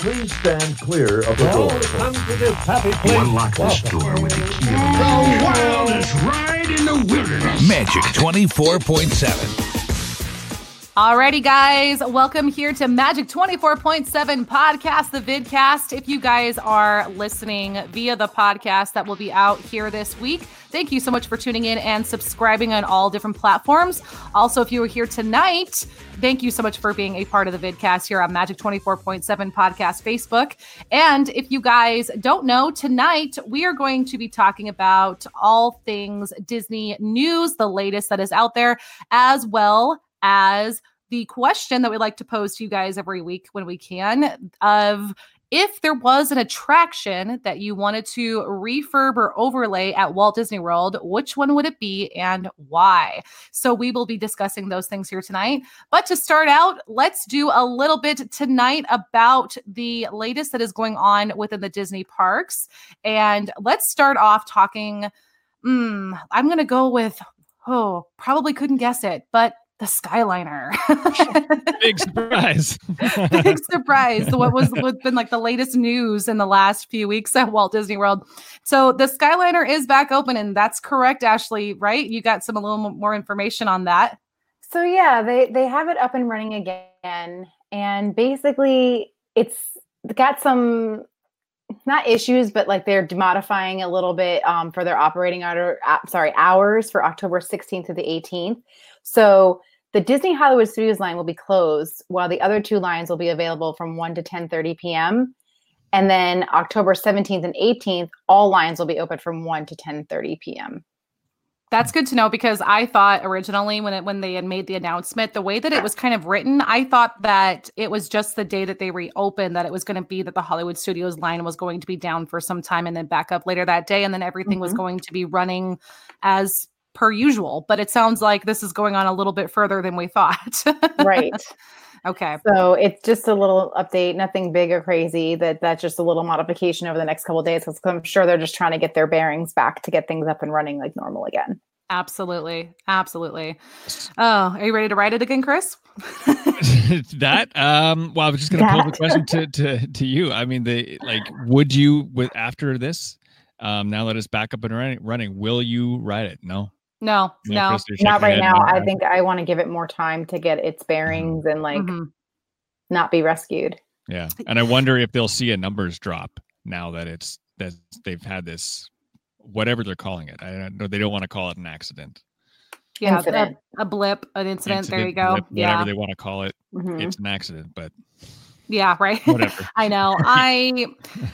Please stand clear of the door. Come to this happy place. Unlock this door with the key. The wildest ride in the wilderness. Magic 24.7. Alrighty, guys, welcome here to Magic 24.7 podcast, the vidcast. If you guys are listening via the podcast that will be out here this week, thank you so much for tuning in and subscribing on all different platforms. Also, if you were here tonight, thank you so much for being a part of the vidcast here on Magic 24.7 podcast Facebook. And if you guys don't know, tonight we are going to be talking about all things Disney news, the latest that is out there, as well as the question that we like to pose to you guys every week when we can of if there was an attraction that you wanted to refurb or overlay at Walt Disney World, which one would it be and why? So we will be discussing those things here tonight. But to start out, let's do a little bit tonight about the latest that is going on within the Disney parks. And let's start off talking. Mm, I'm going to go with, oh, probably couldn't guess it, but the Skyliner. Big surprise. Big surprise. What was what's been like the latest news in the last few weeks at Walt Disney World. So the Skyliner is back open, and that's correct, Ashley. Right? You got some a little more information on that. So yeah, they they have it up and running again, and basically it's got some not issues, but like they're modifying a little bit um, for their operating order. Uh, sorry, hours for October 16th to the 18th. So the Disney Hollywood Studios line will be closed, while the other two lines will be available from 1 to 10:30 p.m. And then October 17th and 18th, all lines will be open from 1 to 10:30 p.m. That's good to know because I thought originally when it when they had made the announcement, the way that it was kind of written, I thought that it was just the day that they reopened that it was going to be that the Hollywood Studios line was going to be down for some time and then back up later that day, and then everything mm-hmm. was going to be running as per usual, but it sounds like this is going on a little bit further than we thought. right. Okay. So it's just a little update, nothing big or crazy. That that's just a little modification over the next couple days because I'm sure they're just trying to get their bearings back to get things up and running like normal again. Absolutely. Absolutely. Oh, are you ready to write it again, Chris? that um well I was just gonna pose the question to, to to you. I mean the like would you with after this um now that it's back up and running running, will you write it? No. No, no, not right now. I think I want to give it more time to get its mm-hmm. bearings mm-hmm. and like mm-hmm. not be rescued. Yeah, and I wonder if they'll see a numbers drop now that it's that they've had this whatever they're calling it. I don't know. They don't want to call it an accident. Yeah, a, a, blip, an incident. incident there you go. Blip, yeah, whatever they want to call it. Mm-hmm. It's an accident, but yeah, right. Whatever. I know. I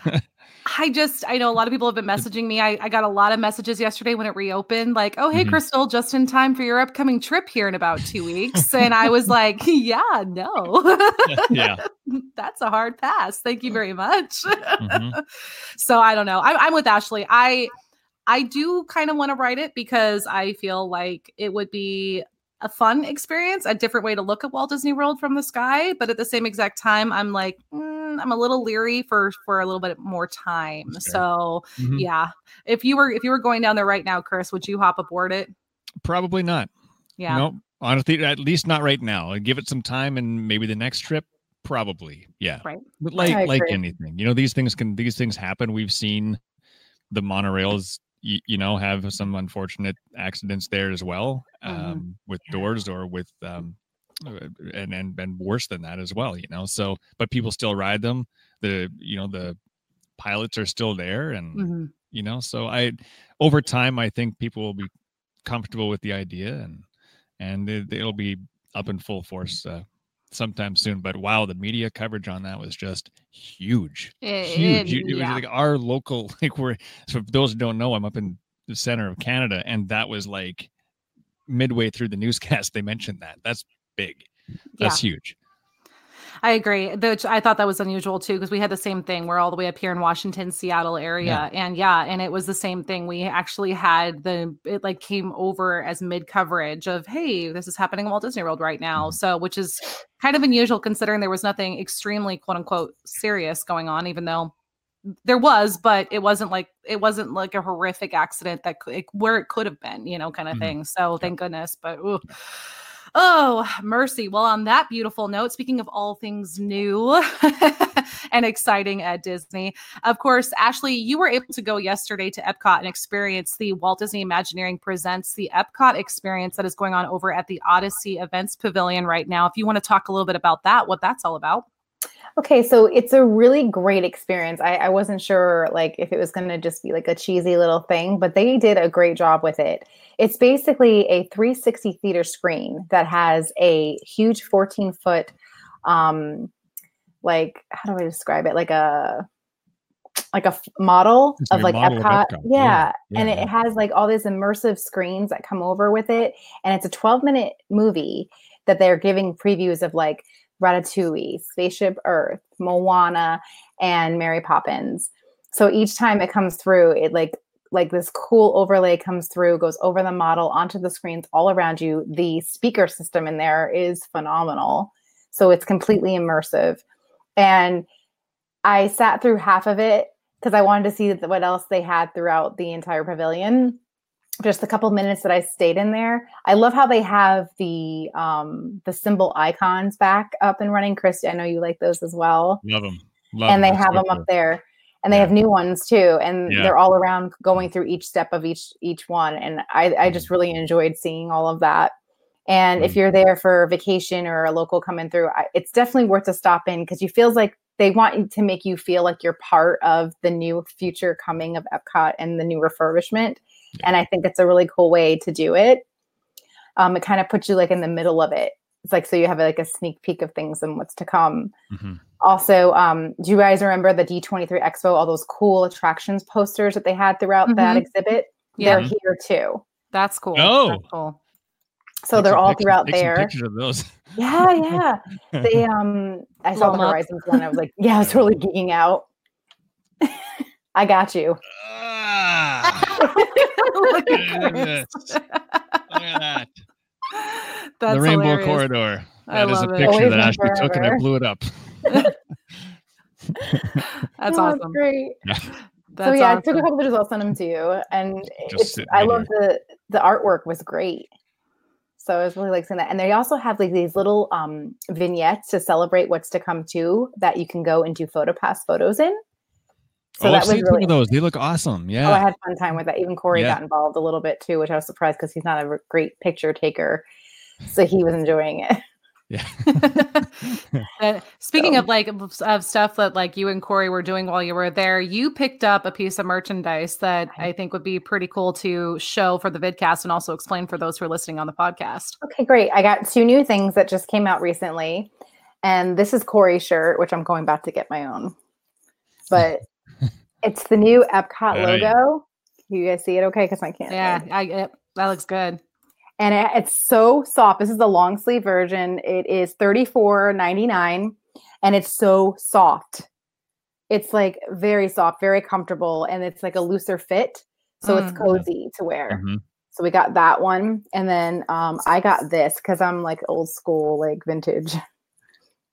I just, I know a lot of people have been messaging me. I, I got a lot of messages yesterday when it reopened, like, oh, hey, mm-hmm. Crystal, just in time for your upcoming trip here in about two weeks. and I was like, yeah, no. yeah. That's a hard pass. Thank you very much. Mm-hmm. so I don't know. I, I'm with Ashley. I, I do kind of want to write it because I feel like it would be a fun experience, a different way to look at Walt Disney World from the sky. But at the same exact time, I'm like, mm, I'm a little leery for for a little bit more time. So mm-hmm. yeah, if you were if you were going down there right now, Chris, would you hop aboard it? Probably not. Yeah. No, honestly, at least not right now. I'd give it some time, and maybe the next trip. Probably, yeah. Right. But like like anything, you know, these things can these things happen. We've seen the monorails you, you know have some unfortunate accidents there as well mm-hmm. um, mm-hmm. with yeah. doors or with um, and and and worse than that as well you know so but people still ride them the you know the pilots are still there and mm-hmm. you know so i over time i think people will be comfortable with the idea and and it, will be up in full force uh, sometime soon. But wow, the media coverage on that was just huge, it, huge. It, yeah. like our local, like we're for those who don't know, I'm up in the center of Canada, and that was like midway through the newscast. They mentioned that. That's big. That's yeah. huge. I agree. Which I thought that was unusual too, because we had the same thing. We're all the way up here in Washington, Seattle area, yeah. and yeah, and it was the same thing. We actually had the it like came over as mid coverage of, hey, this is happening in Walt Disney World right now. Mm-hmm. So, which is kind of unusual considering there was nothing extremely quote unquote serious going on, even though there was, but it wasn't like it wasn't like a horrific accident that could, where it could have been, you know, kind of mm-hmm. thing. So thank goodness. But ooh. Oh, mercy. Well, on that beautiful note, speaking of all things new, and exciting at Disney. Of course, Ashley, you were able to go yesterday to Epcot and experience the Walt Disney Imagineering Presents the Epcot experience that is going on over at the Odyssey Events Pavilion right now. If you want to talk a little bit about that, what that's all about. Okay, so it's a really great experience. I, I wasn't sure like if it was going to just be like a cheesy little thing, but they did a great job with it. It's basically a 360 theater screen that has a huge 14 foot, um, like how do I describe it? Like a like a f- model It's of like model of Epcot. Epcot. Yeah. Yeah, And it has like all these immersive screens that come over with it. And it's a 12 minute movie that they're giving previews of like Ratatouille, Spaceship Earth, Moana, and Mary Poppins. So each time it comes through, it like like this cool overlay comes through, goes over the model onto the screens all around you. The speaker system in there is phenomenal. So it's completely immersive. And I sat through half of it because I wanted to see what else they had throughout the entire pavilion. Just a couple minutes that I stayed in there. I love how they have the um the symbol icons back up and running. Christy, I know you like those as well. Love them. and they have them up there. And they Yeah. have new ones too. And Yeah. they're all around going through each step of each each one. And I, I Mm-hmm. just really enjoyed seeing all of that. And if Mhm. you're there for vacation or a local coming through, I, it's definitely worth a stop in because you feels like they want to make you feel like you're part of the new future coming of Epcot and the new refurbishment. And I think it's a really cool way to do it. Um, it kind of puts you like in the middle of it. It's like so you have like a sneak peek of things and what's to come. Mhm. Also, um, do you guys remember the D23 Expo, all those cool attractions posters that they had throughout that Mhm. exhibit? Yeah. They're here too. That's cool. Oh. That's cool. So Take they're all pictures- throughout some there. Pictures of those. Yeah, yeah. They um I saw the the 'em up. Horizons one. I was like, yeah, I was totally geeking out. I got you. Look Look at at Chris. look at that. That's the Rainbow hilarious. Corridor. I That is a love it. picture Always that and Ashley took and I blew it up. That's Oh, awesome. great. That's so yeah, I took a awesome. couple pictures. I'll send them to you. And Just it's, sitting I love the the artwork was great. So I was really like seeing that. And they also have like these little um vignettes to celebrate what's to come too that you can go and do photo pass photos in. So oh, that I've was seen some of those. They look awesome. Yeah. Oh, I had fun time with that. Even Corey Yeah. got involved a little bit too, which I was surprised because he's not a great picture taker. So he was enjoying it. yeah. Uh, speaking So- of like of of stuff that like you and Corey were doing while you were there, you picked up a piece of merchandise that I think would be pretty cool to show for the vidcast and also explain for those who are listening on the podcast. Okay, great. I got two new things that just came out recently. And this is Corey's shirt, which I'm going back to get my own. But it's the new Epcot yeah. logo. You guys see it okay? Because I can't. Yeah, I, it, that looks good. and it, it's so soft. This is the long sleeve version. It is $34.99 and it's so soft. It's like very soft, very comfortable, and it's like a looser fit. So it's Mm. cozy to wear. Mhm. So we got that one. And then um, I got this because I'm like old school, like vintage.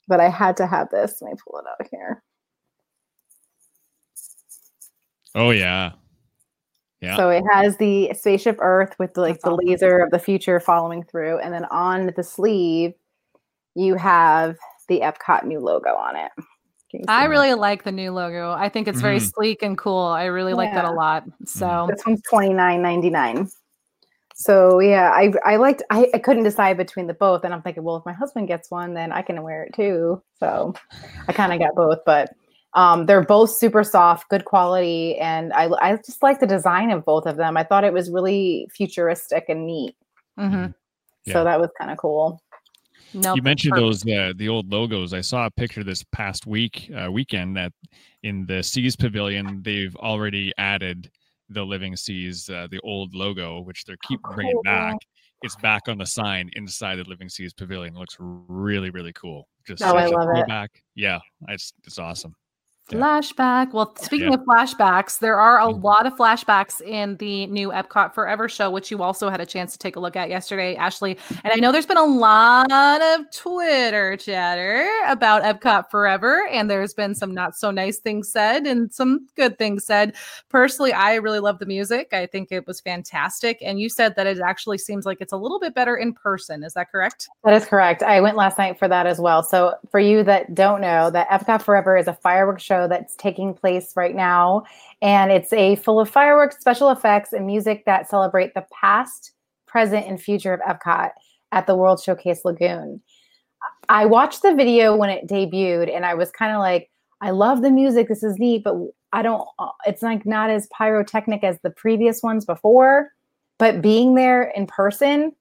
But I had to have this. Let me pull it out here. Oh yeah. Yeah. So it has the spaceship Earth with like That's the awesome. laser of the future following through, and then on the sleeve, you have the Epcot new logo on it. Can you see I that? really like the new logo. I think it's very Mhm. sleek and cool. I really like that a lot. So this one's twenty nine ninety nine. So yeah, I I liked I, I couldn't decide between the both, and I'm thinking, well, if my husband gets one, then I can wear it too. So I kind of got both, but um, they're both super soft, good quality, and I I just like the design of both of them. I thought it was really futuristic and neat. mhm. Yeah. So that was kind of cool. no, you mentioned perfect. those uh, the old logos. I saw a picture this past week uh, weekend that in the Seas Pavilion they've already added the Living Seas uh, the old logo, which they keep bringing cool. back. It's back on the sign inside the Living Seas Pavilion. It looks really really cool. Just Oh, I love it. throwback. Yeah, it's it's awesome. Yeah. Flashback. Well, speaking Yeah. of flashbacks, there are a Mhm. lot of flashbacks in the new Epcot Forever show, which you also had a chance to take a look at yesterday, Ashley. And I know there's been a lot of Twitter chatter about Epcot Forever, and there's been some not so nice things said and some good things said. Personally, I really love the music. I think it was fantastic. And you said that it actually seems like it's a little bit better in person. Is that correct? That is correct. I went last night for that as well. So, for you that don't know, that Epcot Forever is a fireworks show that's taking place right now, and it's a full of fireworks, special effects, and music that celebrate the past, present, and future of Epcot at the World Showcase Lagoon. I watched the video when it debuted, and I was kind of like, I love the music. This is neat, but I don't. uh, It's like not as pyrotechnic as the previous ones before. But being there in person,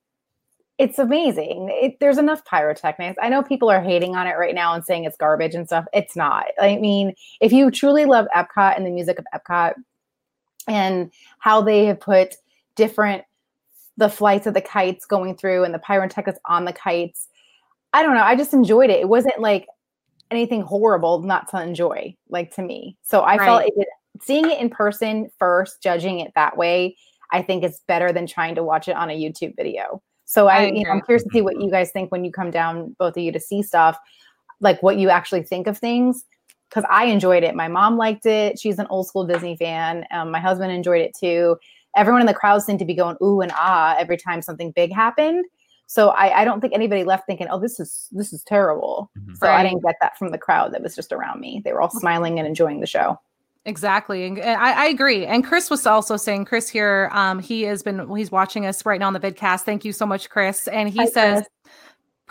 it's amazing. It, there's enough pyrotechnics. I know people are hating on it right now and saying it's garbage and stuff. It's not. I mean, if you truly love Epcot and the music of Epcot and how they have put different the flights of the kites going through and the pyrotechnics on the kites, I don't know. I just enjoyed it. It wasn't like anything horrible not to enjoy, like to me. So I felt Right. it, seeing it in person first, judging it that way, I think it's better than trying to watch it on a YouTube video. So I, I you know, I'm curious to see what you guys think when you come down, both of you, to see stuff, like what you actually think of things. Because I enjoyed it. My mom liked it. She's an old school Disney fan. Um, my husband enjoyed it too. Everyone in the crowd seemed to be going ooh and ah every time something big happened. So I, I don't think anybody left thinking, oh, this is this is terrible. Mhm. So I didn't get that from the crowd that was just around me. They were all smiling and enjoying the show. Exactly. And I, I agree. And Chris was also saying, Chris here, um, he has been, he's watching us right now on the vidcast. Thank you so much, Chris. And he Hi, says, Chris.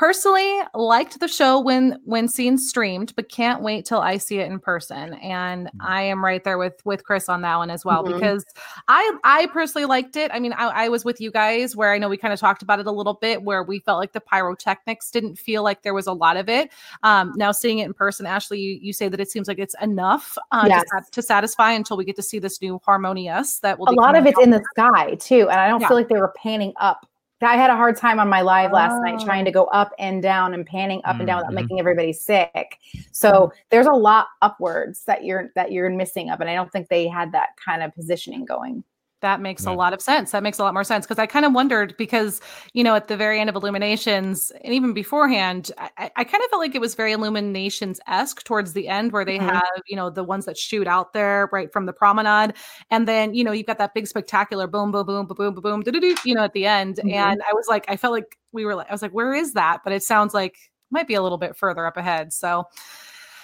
Personally liked the show when when seen streamed but can't wait till i see it in person and Mhm. i am right there with with chris on that one as well Mhm. because i i personally liked it i mean I, I was with you guys where i know we kind of talked about it a little bit where we felt like the pyrotechnics didn't feel like there was a lot of it um now seeing it in person ashley you, you say that it seems like it's enough uh, Yes. to, to satisfy until we get to see this new harmonious that will a be lot of it's out. in the sky too and i don't Yeah. feel like they were panning up i had a hard time on my live last night Oh. trying to go up and down and panning up and down without Mhm. making everybody sick so there's a lot upwards that you're that you're missing of and i don't think they had that kind of positioning going That makes Yeah. a lot of sense. That makes a lot more sense because I kind of wondered because you know at the very end of Illuminations and even beforehand, I, I kind of felt like it was very Illuminations esque towards the end where they Mhm. have you know the ones that shoot out there right from the promenade, and then you know you've got that big spectacular boom boom boom boom boom boom you know at the end, Mhm. and I was like I felt like we were like I was like where is that? But it sounds like it might be a little bit further up ahead. So.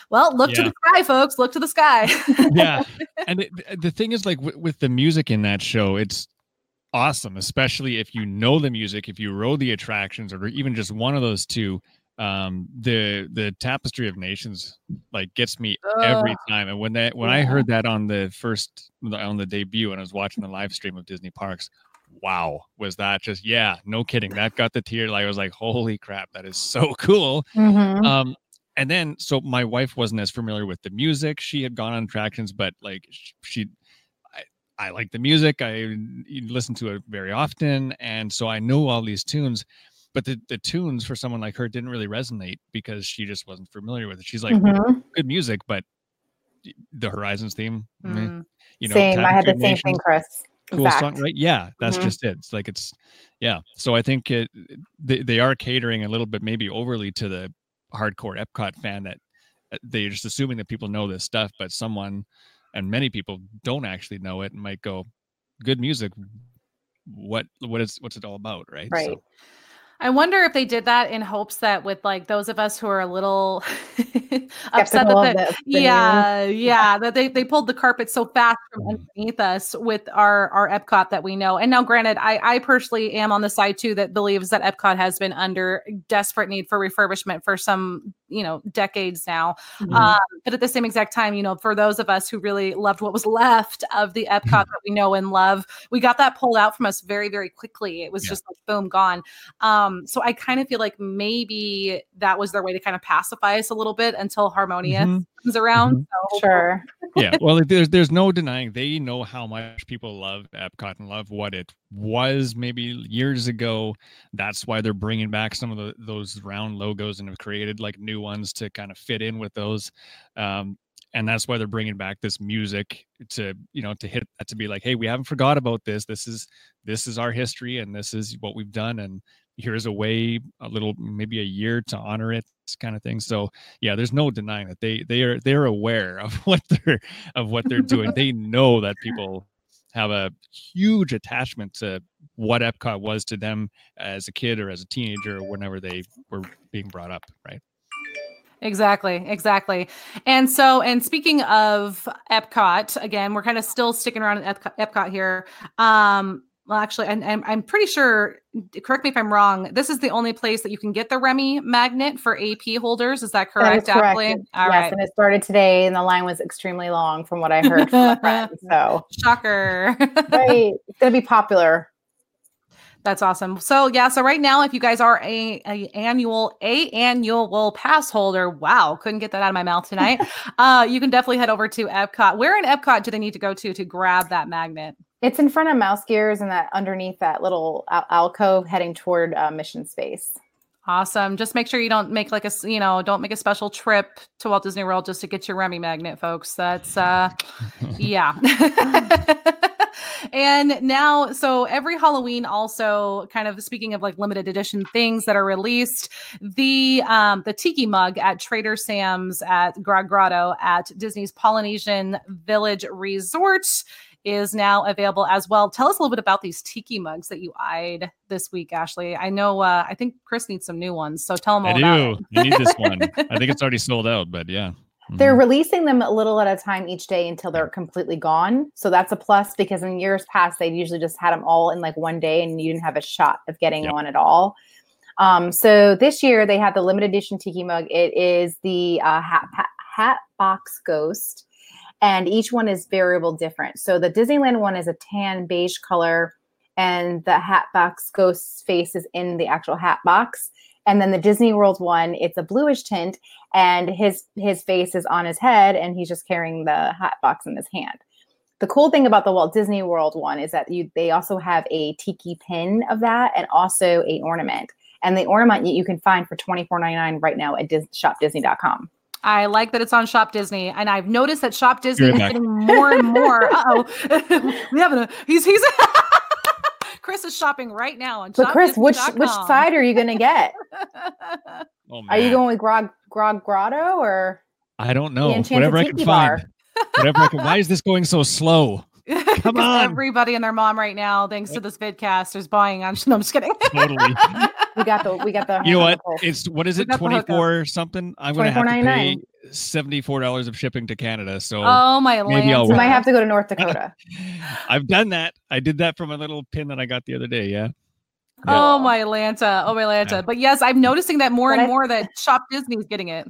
Well, look to the sky, folks. Look to the sky. yeah. And it, the thing is like w- with the music in that show it's awesome especially if you know the music if you rode the attractions or even just one of those two um the the tapestry of nations like gets me every time. And when that when i heard that on the first on the debut and i was watching the live stream of disney parks wow was that just yeah no kidding. That got the tear like i was like holy crap that is so cool. Um and then so my wife wasn't as familiar with the music she had gone on attractions but like she i, I like the music i listen to it very often and so i know all these tunes but the, the tunes for someone like her didn't really resonate because she just wasn't familiar with it she's like Mhm. good music but the horizons theme meh, Mm. you know same i had the same thing chris cool Exact. song right yeah that's Mhm. just it it's like it's yeah so i think it, they, they are catering a little bit maybe overly to the hardcore epcot fan that uh, they're just assuming that people know this stuff but someone and many people don't actually know it and might go good music. What what is what's it all about? Right? Right. so, I wonder if they did that in hopes that with like those of us who are a little upset that the, the yeah, yeah, that they, they pulled the carpet so fast from Mhm. underneath us with our our Epcot that we know. And now, granted, I I personally am on the side too that believes that Epcot has been under desperate need for refurbishment for some you know decades now. Mhm. Um, but at the same exact time, you know, for those of us who really loved what was left of the Epcot that we know and love, we got that pulled out from us very, very quickly. It was Yeah. just like boom, gone. Um, so I kind of feel like maybe that was their way to kind of pacify us a little bit until Harmonious Mhm. comes around. Mhm. So sure yeah well there's there's no denying they know how much people love epcot and love what it was maybe years ago. That's why they're bringing back some of the, those round logos and have created like new ones to kind of fit in with those. Um and that's why they're bringing back this music to you know to hit to be like hey we haven't forgot about this. This is this is our history and this is what we've done and here's a way a little maybe a year to honor it kind of thing. So yeah there's no denying that they they are they're aware of what they're of what they're doing. They know that people have a huge attachment to what epcot was to them as a kid or as a teenager or whenever they were being brought up right Exactly, exactly. And so, and speaking of Epcot, again, we're kind of still sticking around at Epcot here. Um, well, actually, and, and I'm pretty sure, correct me if I'm wrong, this is the only place that you can get the Remy magnet for AP holders. Is that correct, that is correct. yes, right. and it started today, and the line was extremely long from what I heard from friends. So, shocker. right. It's going to be popular. That's awesome. So yeah, so right now, if you guys are a, a annual a annual pass holder, wow, couldn't get that out of my mouth tonight. uh, you can definitely head over to Epcot. Where in Epcot do they need to go to to grab that magnet? It's in front of Mouse Gears and that underneath that little al- alcove heading toward uh, Mission Space. Awesome. Just make sure you don't make like a you know don't make a special trip to Walt Disney World just to get your Remy magnet, folks. That's uh, yeah. and now, so every Halloween, also kind of speaking of like limited edition things that are released, the um, the tiki mug at Trader Sam's at Grog Grotto at Disney's Polynesian Village Resort is now available as well. Tell us a little bit about these tiki mugs that you eyed this week, Ashley. I know uh, I think Chris needs some new ones, so tell him all I do. You need this one. I think it's already sold out, but yeah. They're mm-hmm. releasing them a little at a time each day until they're completely gone. So that's a plus because in years past, they usually just had them all in like one day and you didn't have a shot of getting yep. one at all. Um, so this year they have the limited edition tiki mug. It is the uh, hat, hat box ghost, and each one is variable different. So the Disneyland one is a tan beige color, and the hat box ghost's face is in the actual hat box. And then the Disney World one, it's a bluish tint, and his his face is on his head, and he's just carrying the hat box in his hand. The cool thing about the Walt Disney World one is that you they also have a tiki pin of that, and also a ornament. And the ornament you can find for twenty four ninety nine right now at Dis- shopdisney.com. I like that it's on Shop Disney, and I've noticed that Shop Disney is getting more and more. oh, we have a he's he's. Chris is shopping right now on. But Chris, which which side are you going to get? oh, are you going with Grog Grog Grotto or? I don't know. Whatever I can bar? find. Whatever I can. Why is this going so slow? Come on. Everybody and their mom right now, thanks to this vidcast, is buying on. No, I'm just kidding. totally. We got the we got the. You know what? It's what is it? Twenty four something. I'm gonna have to pay seventy four dollars of shipping to Canada. So oh my, maybe I'll. You might have to go to North Dakota. I've done that. I did that from a little pin that I got the other day. Yeah. Oh my Lanta. Uh, oh my Lanta. Yeah. But yes, I'm noticing that more but and I, more that Shop Disney is getting it.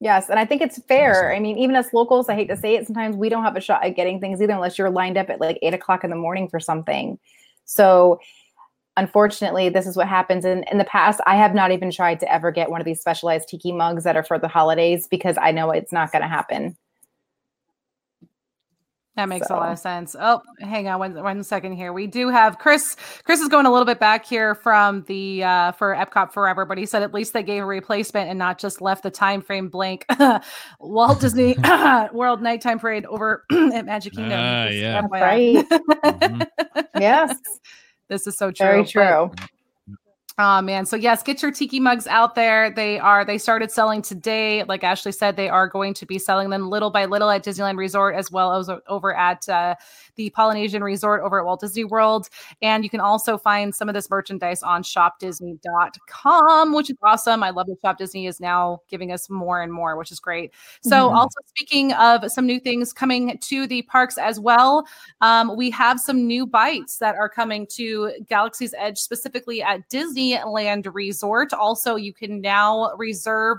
Yes, and I think it's fair. I mean, even as locals, I hate to say it, sometimes we don't have a shot at getting things either unless you're lined up at like eight o'clock in the morning for something. So unfortunately, this is what happens. And in the past, I have not even tried to ever get one of these specialized tiki mugs that are for the holidays because I know it's not going to happen. That makes so. a lot of sense. Oh, hang on one, one second here. We do have Chris. Chris is going a little bit back here from the uh, for Epcot Forever, but he said at least they gave a replacement and not just left the time frame blank. Walt Disney World Nighttime Parade over at Magic Kingdom. Uh, yeah, right. mm-hmm. Yes, this is so true. Very true. But, Oh man. So yes, get your tiki mugs out there. They are they started selling today. Like Ashley said, they are going to be selling them little by little at Disneyland Resort as well as over at uh, the Polynesian Resort over at Walt Disney World. And you can also find some of this merchandise on shopdisney.com, which is awesome. I love that Shop Disney is now giving us more and more, which is great. So mm-hmm. also speaking of some new things coming to the parks as well, um, we have some new bites that are coming to Galaxy's Edge specifically at Disney Disneyland Resort. Also, you can now reserve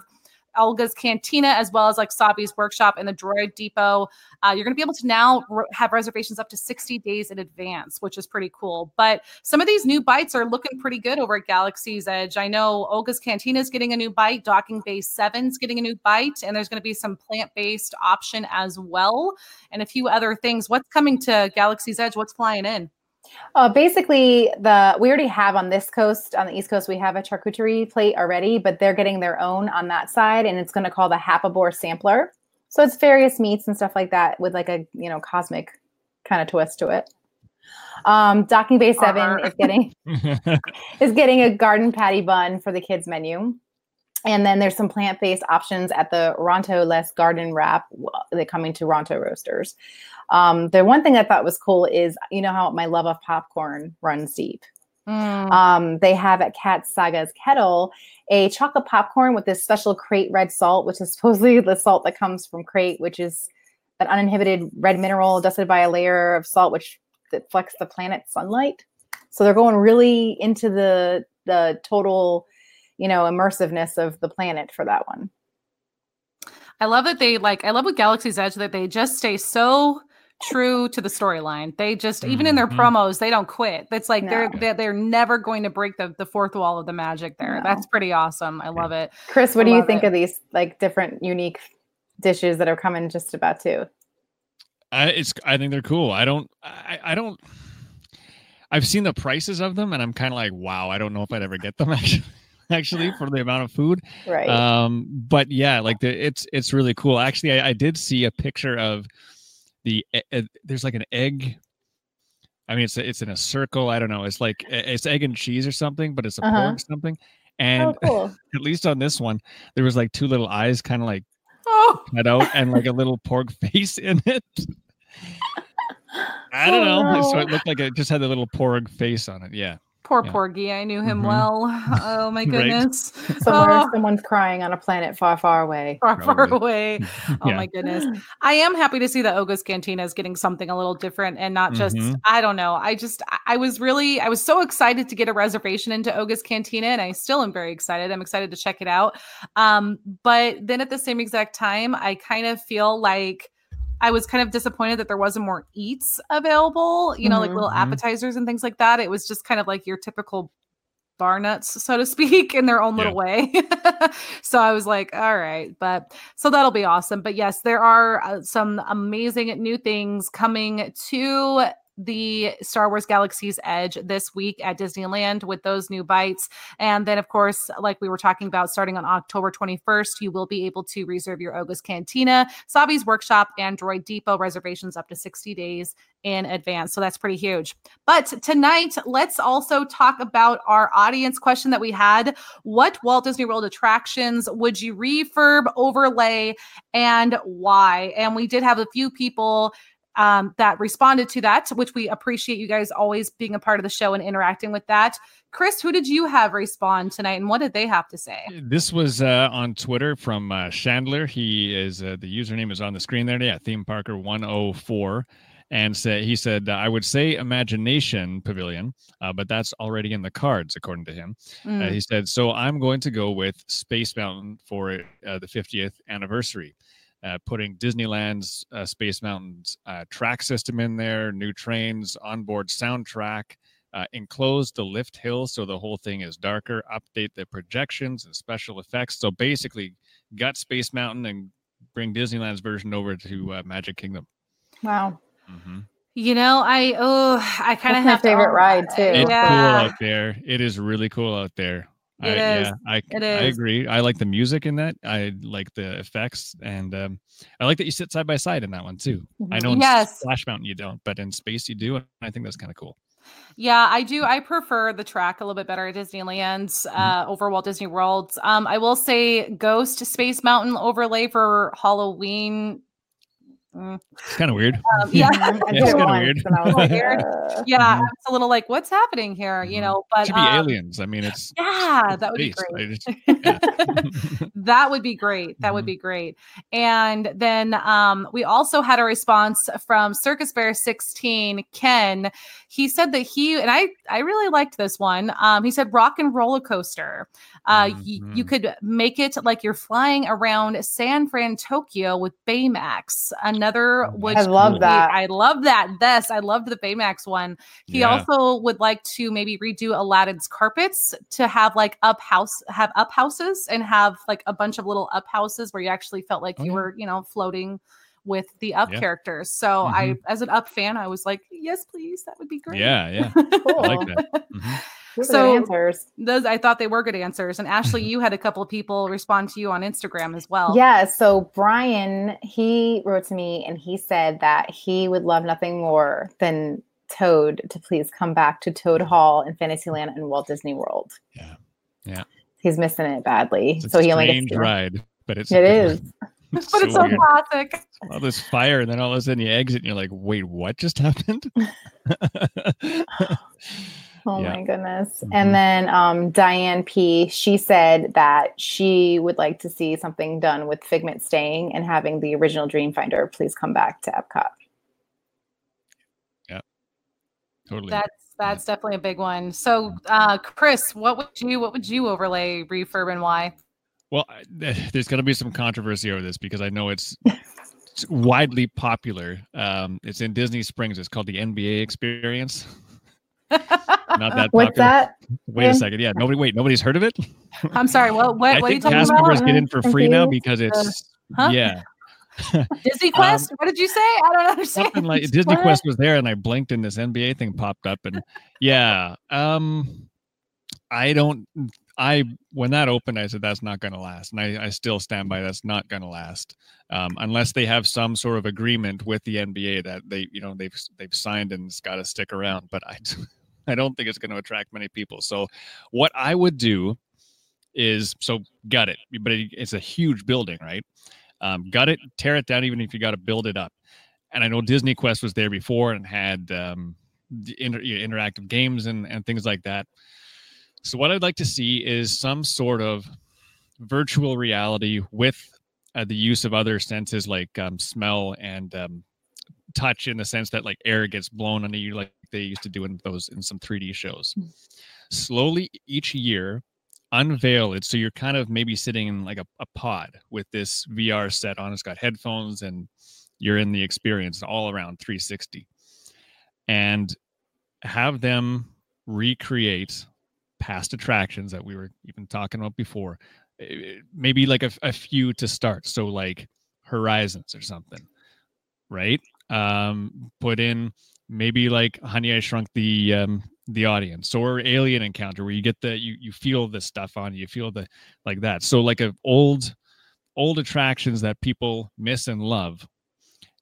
Oga's Cantina as well as like Savi's Workshop and the Droid Depot. Uh, you're going to be able to now re- have reservations up to 60 days in advance, which is pretty cool. But some of these new bites are looking pretty good over at Galaxy's Edge. I know Oga's Cantina is getting a new bite, Docking Bay 7's getting a new bite, and there's going to be some plant based option as well, and a few other things. What's coming to Galaxy's Edge? What's flying in? Uh, basically, the we already have on this coast, on the East Coast, we have a charcuterie plate already, but they're getting their own on that side, and it's going to call the Happabore Sampler. So it's various meats and stuff like that with like a you know cosmic kind of twist to it. Um, Docking Bay Seven Uh-huh. is getting is getting a garden patty bun for the kids menu. And then there's some plant-based options at the Ronto Less Garden Wrap. They're coming to Ronto Roasters. Um, the one thing I thought was cool is you know how my love of popcorn runs deep. Mm. Um, they have at Kat Saka's Kettle a chocolate popcorn with this special Crait red salt, which is supposedly the salt that comes from Crait, which is an uninhibited red mineral dusted by a layer of salt, which deflects the planet's sunlight. So they're going really into the the total, you know, immersiveness of the planet for that one. I love that they like I love with Galaxy's Edge that they just stay so true to the storyline. They just even in their Mhm. promos, they don't quit. It's like they're, No. they're they're never going to break the, the fourth wall of the magic there. No. That's pretty awesome. I love it. Chris, what I do you think it. of these like different unique dishes that are coming just about too? I it's I think they're cool. I don't I, I don't I've seen the prices of them and I'm kind of like, wow, I don't know if I'd ever get them actually actually for the amount of food. Right. Um but yeah, like the it's it's really cool. Actually, I, I did see a picture of the e- there's like an egg I mean, it's it's in a circle. I don't know. It's like it's egg and cheese or something, but it's a Uh-huh. pork something. And oh, cool. at least on this one, there was like two little eyes, kind of like Oh, cut out, and like a little porg face in it. I don't Oh, know. So it looked like it just had a little porg face on it. Yeah. Poor Yeah. Porgy. I knew him Mhm. well. Oh my Right. goodness. Somewhere, Oh. someone's crying on a planet far, far away. Far, far Probably. away. Oh Yeah. my goodness. I am happy to see that Oga's Cantina is getting something a little different and not just, Mhm. I don't know. I just, I- I was really, I was so excited to get a reservation into Oga's Cantina and I still am very excited. I'm excited to check it out. Um, but then at the same exact time, I kind of feel like, I was kind of disappointed that there wasn't more eats available, you know, like Mhm. little Mhm. appetizers and things like that. It was just kind of like your typical bar nuts, so to speak, in their own little way. so I was like, all right, but so that'll be awesome. But yes, there are uh, some amazing new things coming to the Star Wars Galaxy's Edge this week at Disneyland with those new bites. And then, of course, like we were talking about, starting on October 21st, you will be able to reserve your Oga's Cantina, Savi's Workshop, and Droid Depot reservations up to 60 days in advance. So that's pretty huge. But tonight, let's also talk about our audience question that we had. What Walt Disney World attractions would you refurb, overlay, and why? And we did have a few people um, that responded to that, which we appreciate you guys always being a part of the show and interacting with that. Chris, who did you have respond tonight and what did they have to say? This was uh, on Twitter from uh, Chandler. He is uh, the username is on the screen there. Yeah, Theme Parker 104. And say, he said, I would say Imagination Pavilion, uh, but that's already in the cards, according to him. Uh, Mm. he said, So I'm going to go with Space Mountain for uh, the 50th anniversary. Uh, putting Disneyland's uh, Space Mountain's uh, track system in there, new trains, onboard soundtrack, uh, enclose the lift hill so the whole thing is darker, update the projections and special effects. So basically, gut Space Mountain and bring Disneyland's version over to uh, Magic Kingdom. Wow. hmm You know, I oh, I kind of That's my have to favorite ride, too. It's Yeah. cool out there. It is really cool out there. I, It is. Yeah, I, It I agree. I like the music in that. I like the effects, and um, I like that you sit side by side in that one too. I know in Yes. Splash Mountain you don't, but in space you do, and I think that's kind of cool. Yeah, I do. I prefer the track a little bit better at Disneyland uh, over Walt Disney World. Um, I will say Ghost Space Mountain overlay for Halloween. Mm, It's kind of weird. um, yeah, Yeah, it's kinda weird. and I was like, Weird. yeah. Mhm. It's a little like, what's happening here? You Mhm. know, but should be um, aliens. I mean, it's Yeah, that would be great. Just- yeah. that would be great. That would Mhm. be great. And then um, we also had a response from Circus Bear 16, Ken. He said that he and I I really liked this one. Um, he said rock and roller coaster. Uh, y- you Mhm. could make it like you're flying around San Fran, Tokyo with Baymax. Another Oh, would I love cool. that. I love that. This I loved the Baymax one. He Yeah. also would like to maybe redo Aladdin's carpets to have like up house have up houses and have like a bunch of little up houses where you actually felt like Oh, you yeah. were, you know, floating with the up Yeah. characters. So I Mhm. as an up fan, I was like, yes, please, that would be great. yeah, yeah. cool. I like that. Mhm. Those So- answers. Those I thought they were good answers. And Ashley, mm-hmm. you had a couple of people respond to you on Instagram as well. Yeah. So Brian, he wrote to me and he said that he would love nothing more than Toad to please come back to Toad mm-hmm. Hall in Fantasyland and Walt Disney World. Yeah. Yeah. He's missing it badly. It's a so he only strange gets to, ride, but it's It a good is. one. but it's so weird. classic. all this fire, and then all of a sudden you exit, and you're like, "Wait, what just happened?" Oh Yeah. my goodness. Mhm. And then um, Diane P, she said that she would like to see something done with Figment staying and having the original Dreamfinder please come back to Epcot. Yeah. Totally. That's that's definitely a big one. So uh Chris, what would you what would you overlay refurb and why? Well, there's going to be some controversy over this because I know it's, it's widely popular. Um, it's in Disney Springs. It's called the NBA Experience. Not that What's popular. that? Wait a second. Yeah, nobody. Wait, nobody's heard of it. I'm sorry, what what, I what are you think talking cast about? members get in for free now because it's huh? yeah. Disney Quest? what did you say? I don't understand. Um, something like Disney What? Quest was there, and I blinked, and this NBA thing popped up, and yeah, um, I don't. I when that opened, I said that's not going to last, and I, I still stand by that's not going to last, um, unless they have some sort of agreement with the NBA that they, you know, they've they've signed and it's got to stick around. But I, I don't think it's going to attract many people. So, what I would do is so gut it, but it's a huge building, right? Um, gut it, tear it down, even if you got to build it up and I know Disney Quest was there before and had um, inter- interactive games and, and things like that. So what I'd like to see is some sort of virtual reality with uh, the use of other senses like um, smell and um, touch, in the sense that like air gets blown on you, like they used to do in those in some 3D shows. Slowly each year, unveil it so you're kind of maybe sitting in like a, a pod with this VR set on. It's got headphones and you're in the experience all around 360 and have them recreate past attractions that we were even talking about before Eh, maybe like a, a few to start so like horizons or something right um put in maybe like honey i shrunk the um the audience or alien encounter where you get the you you feel the stuff on you you feel the like that. So like a old old attractions that people miss and love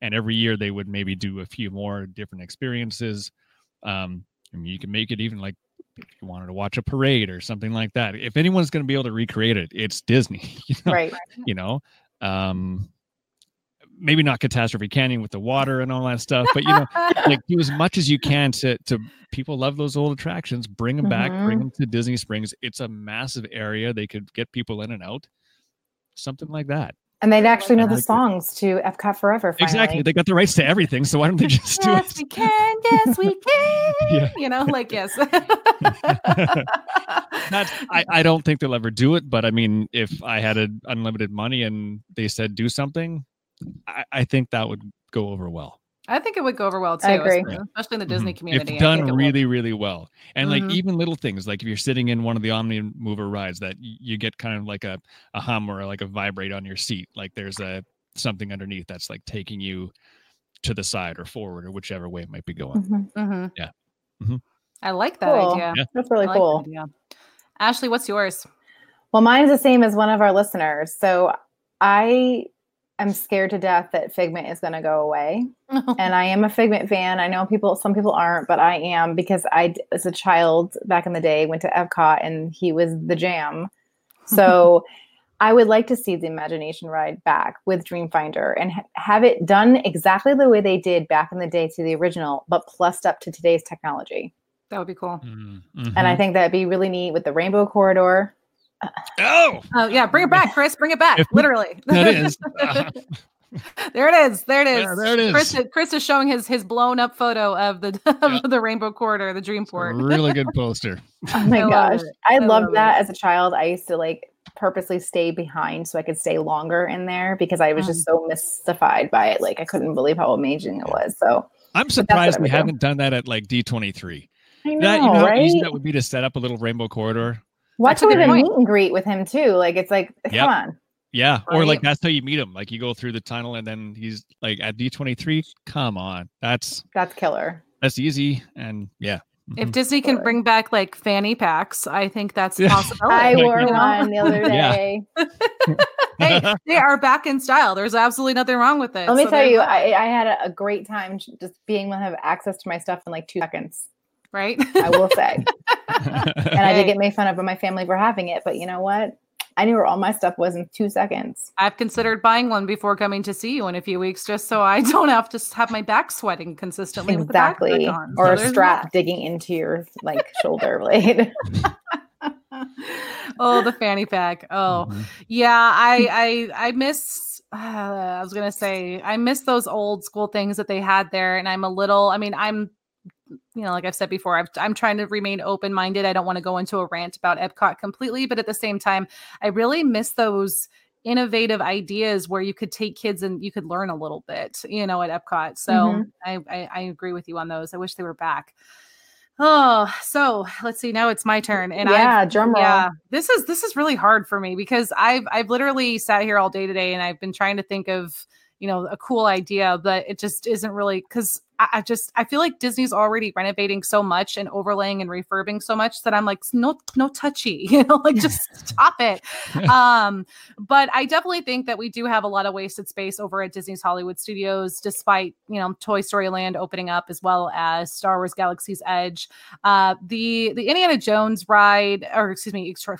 and every year they would maybe do a few more different experiences. Um I mean, you can make it even like if you wanted to watch a parade or something like that. If anyone's going to be able to recreate it it's disney you know, Right. you know? Um maybe not catastrophe canyon with the water and all that stuff but you know like do as much as you can to to people love those old attractions bring them back bring Mhm. them to disney springs it's a massive area they could get people in and out something like that And they'd actually know I the like it. songs to Epcot Forever. Finally. exactly they got the rights to everything so why don't they just do yes, it we can. Yes, we can. Yeah. You know, like yes. That's, I, I don't think they'll ever do it, but I mean, if I had a, unlimited money and they said do something, I, I think that would go over well. I think it would go over well too, I agree. especially in the Disney Mhm. community. If done think it would. really, really well, and like Mhm. even little things, like if you're sitting in one of the Omni Mover rides, that you get kind of like a a hum or like a vibrate on your seat, like there's a something underneath that's like taking you to the side or forward or whichever way it might be going. Mhm. Mhm. Yeah. Mhm. I like that Cool. idea. Yeah. That's really like cool. idea. Ashley, what's yours? Well, mine's the same as one of our listeners. So I am scared to death that Figment is going to go away. And I am a Figment fan. I know people, some people aren't, but I am because I, as a child back in the day, went to Epcot and he was the jam. So I would like to see the Imagination ride back with Dreamfinder and ha- have it done exactly the way they did back in the day to the original, but plussed up to today's technology. that would be cool. Mm, And I think that'd be really neat with the Rainbow Corridor. Oh, Oh yeah, bring it back, Chris. Bring it back. If- Literally. that is. Uh, there it is. There it is. Yeah, there it Chris, is. Chris is showing his his blown up photo of the of the Rainbow Corridor, the Dreamport. really good poster. Oh my I gosh. it. I, I loved love that as a child. I used to like purposely stay behind so I could stay longer in there because I was just so mystified by it. Like I couldn't believe how amazing it was. So I'm surprised we do. haven't done that at like D23. I know, that you know how right? easy that would be to set up a little rainbow corridor. Watch That's a with a meet and greet with him too. Like it's like, Yep. come on. Yeah, or like that's how you meet him. Like you go through the tunnel and then he's like at D23. Come on, that's That's killer. that's easy and yeah. If Mhm. Disney can bring back like fanny packs, I think that's a possibility. I like, wore you know? one the other Yeah. day. hey, they are back in style. There's absolutely nothing wrong with it. Let me So tell you, I, I had a, a great time just being able to have access to my stuff in like two seconds. right? I will say, and I did get made fun of by my family for having it, but you know what? I knew where all my stuff was in two seconds. I've considered buying one before coming to see you in a few weeks, just so I don't have to have my back sweating consistently. with the Exactly, or So a strap that. digging into your like shoulder blade. oh, the fanny pack. Oh, Mhm. yeah. I I I miss. Uh, I was gonna say I miss those old school things that they had there, and I'm a little. I mean, I'm. You know, like I've said before, I've, I'm trying to remain open minded. I don't want to go into a rant about Epcot completely, but at the same time, I really miss those innovative ideas where you could take kids and you could learn a little bit, you know, at Epcot. So Mhm. I, I I agree with you on those. I wish they were back. Oh, so let's see. Now it's my turn, and I yeah, drum roll. yeah, this is this is really hard for me because I've I've literally sat here all day today and I've been trying to think of you know a cool idea, but it just isn't really because I, I just I feel like Disney's already renovating so much and overlaying and refurbing so much that I'm like no no touchy, you know, like just stop it. um, but I definitely think that we do have a lot of wasted space over at Disney's Hollywood Studios, despite you know Toy Story Land opening up as well as Star Wars Galaxy's Edge. Uh, the the Indiana Jones ride, or excuse me, extra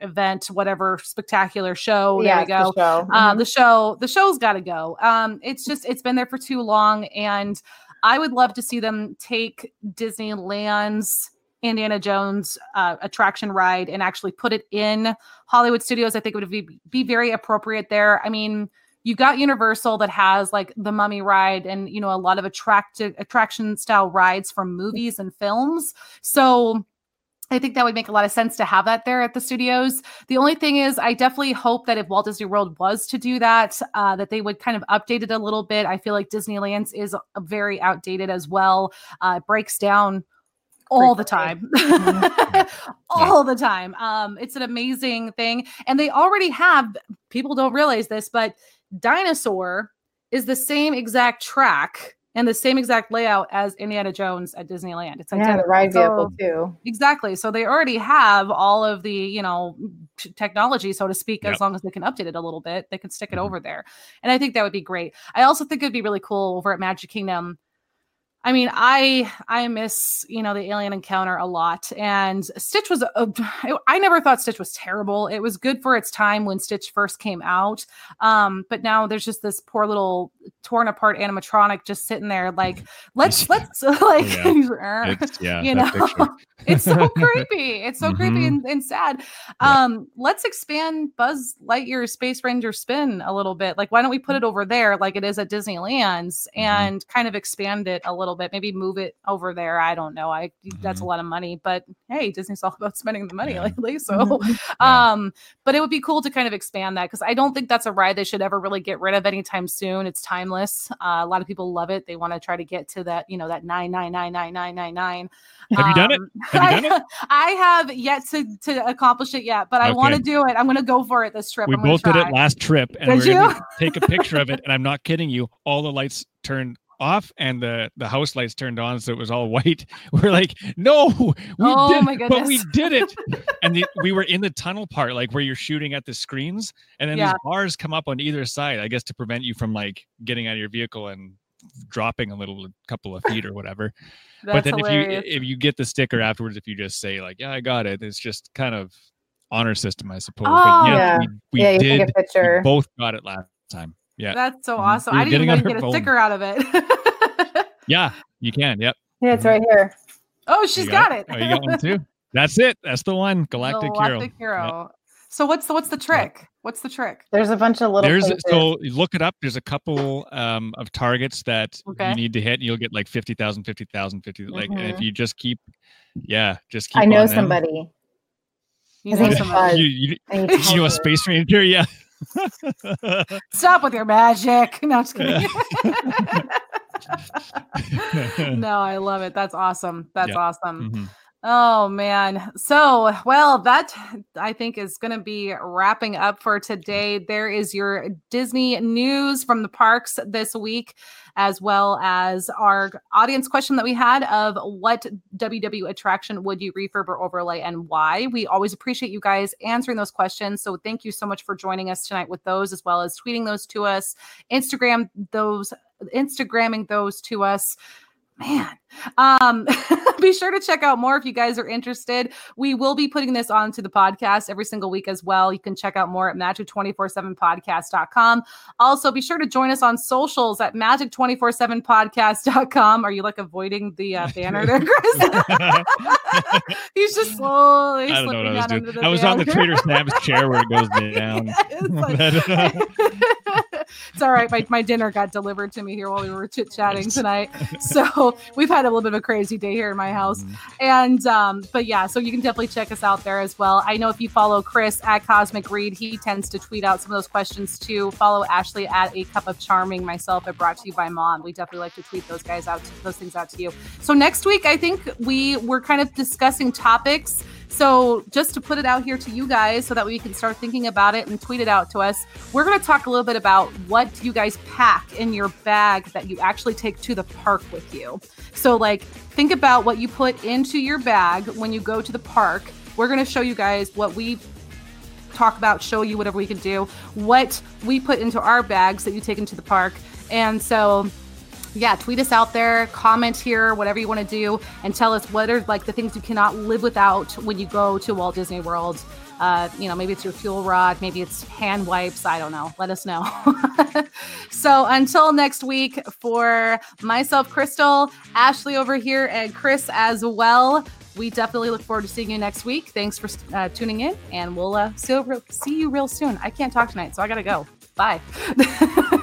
event, whatever spectacular show. yeah, there we go. the show. Uh, Mhm. the show, the show's got to go. Um, it's just it's been there for too long, and I would love to see them take Disneyland's Indiana Jones uh, attraction ride and actually put it in Hollywood Studios. I think it would be be very appropriate there. I mean. You've got Universal that has like the Mummy ride and you know a lot of attractive attraction style rides from movies and films. So I think that would make a lot of sense to have that there at the studios. The only thing is, I definitely hope that if Walt Disney World was to do that, uh, that they would kind of update it a little bit. I feel like Disneyland's is very outdated as well. Uh, it breaks down all the time, all the time. Um, it's an amazing thing, and they already have. People don't realize this, but Dinosaur is the same exact track and the same exact layout as Indiana Jones at Disneyland. It's yeah, the identical. ride vehicle So- too. Exactly. So they already have all of the, you know, t- technology, so to speak, Yep. as long as they can update it a little bit, they can stick it Mhm. over there. And I think that would be great. I also think it'd be really cool over at Magic Kingdom. I mean, I I miss you know the alien encounter a lot, and Stitch was a, I never thought Stitch was terrible. It was good for its time when Stitch first came out, um, but now there's just this poor little torn apart animatronic just sitting there, like let's let's like It's, yeah, you know it's so creepy it's so creepy Mhm. and, and sad Yeah. um let's expand buzz lightyear space ranger spin a little bit like why don't we put it over there like it is at disneyland's Mhm. and kind of expand it a little bit maybe move it over there i don't know i that's a lot of money but hey disney's all about spending the money Yeah. lately so Mhm. Yeah. um but it would be cool to kind of expand that because i don't think that's a ride they should ever really get rid of anytime soon it's timeless uh, a lot of people love it they want to try to get to that you know that nine nine nine nine nine nine nine Have you done it? Um, Have you done I, I have yet to to accomplish it yet, but I want to do it. I'm going to go for it this trip. We both did it last trip, and Did we're gonna you? take a picture of it. And I'm not kidding you. All the lights turned off, and the the house lights turned on, so it was all white. We're like, no, we Oh did, my but we did it. and the, we were in the tunnel part, like where you're shooting at the screens, and then Yeah. these bars come up on either side, I guess, to prevent you from like getting out of your vehicle and dropping a little a couple of feet or whatever. But then hilarious. if you if you get the sticker afterwards, if you just say like, "Yeah, I got it," it's just kind of honor system, I suppose. Oh. but yeah, Yeah. we, we yeah, did. we both got it last time. Yeah, That's so Mhm. awesome. We were I didn't getting even get her a phone. sticker out of it. yeah, you can. Yep. yeah, it's Mhm. right here. oh, she's got, it. Oh, you got one too. That's it. That's the one. Galactic, Hero. Galactic Hero. So what's the what's the trick? What's the trick? There's a bunch of little. There's places. so look it up. There's a couple um, of targets that Okay. you need to hit. And you'll get like 50,000, 50,000, 50. Like, and if Mhm. you just keep, yeah, just keep. I know on them. somebody. You know name's somebody. Buzz. you, you, you know a space ranger, yeah. Stop with your magic. No, I'm just kidding. no, I love it. That's awesome. That's Yeah. awesome. Mhm. Oh man. So, well, that I think is going to be wrapping up for today. There is your Disney news from the parks this week, as well as our audience question that we had of what WW attraction would you refurb or overlay and why. We always appreciate you guys answering those questions. So, thank you so much for joining us tonight with those, as well as tweeting those to us, Instagram those, Instagramming those to us man um be sure to check out more if you guys are interested we will be putting this onto the podcast every single week as well you can check out more at magic247podcast.com also be sure to join us on socials at magic247podcast.com are you like avoiding the uh, banner there chris he's just slowly I don't know slipping what I was doing. under the I was on the. Trader Snaps chair where it goes down. Like- it's all right. My, my dinner got delivered to me here while we were chit chatting tonight. So we've had a little bit of a crazy day here in my house. Mhm. And, um, but yeah, so you can definitely check us out there as well. I know if you follow Chris at Cosmic Read, he tends to tweet out some of those questions too. Follow Ashley at A Cup of Charming, myself at Brought to You by Mom. We definitely like to tweet those guys out, those things out to you. So next week, I think we were kind of discussing topics. So just to put it out here to you guys so that we can start thinking about it and tweet it out to us, we're going to talk a little bit about what you guys pack in your bag that you actually take to the park with you. So like think about what you put into your bag when you go to the park. We're going to show you guys what we talk about, show you whatever we can do, what we put into our bags that you take into the park. And so yeah, tweet us out there, comment here, whatever you want to do, and tell us what are like the things you cannot live without when you go to Walt Disney World. Uh, you know, maybe it's your fuel rod, maybe it's hand wipes. I don't know. Let us know. so until next week, for myself, Crystal, Ashley over here, and Chris as well. We definitely look forward to seeing you next week. Thanks for uh, tuning in, and we'll uh, see, you real- see you real soon. I can't talk tonight, so I gotta go. Bye.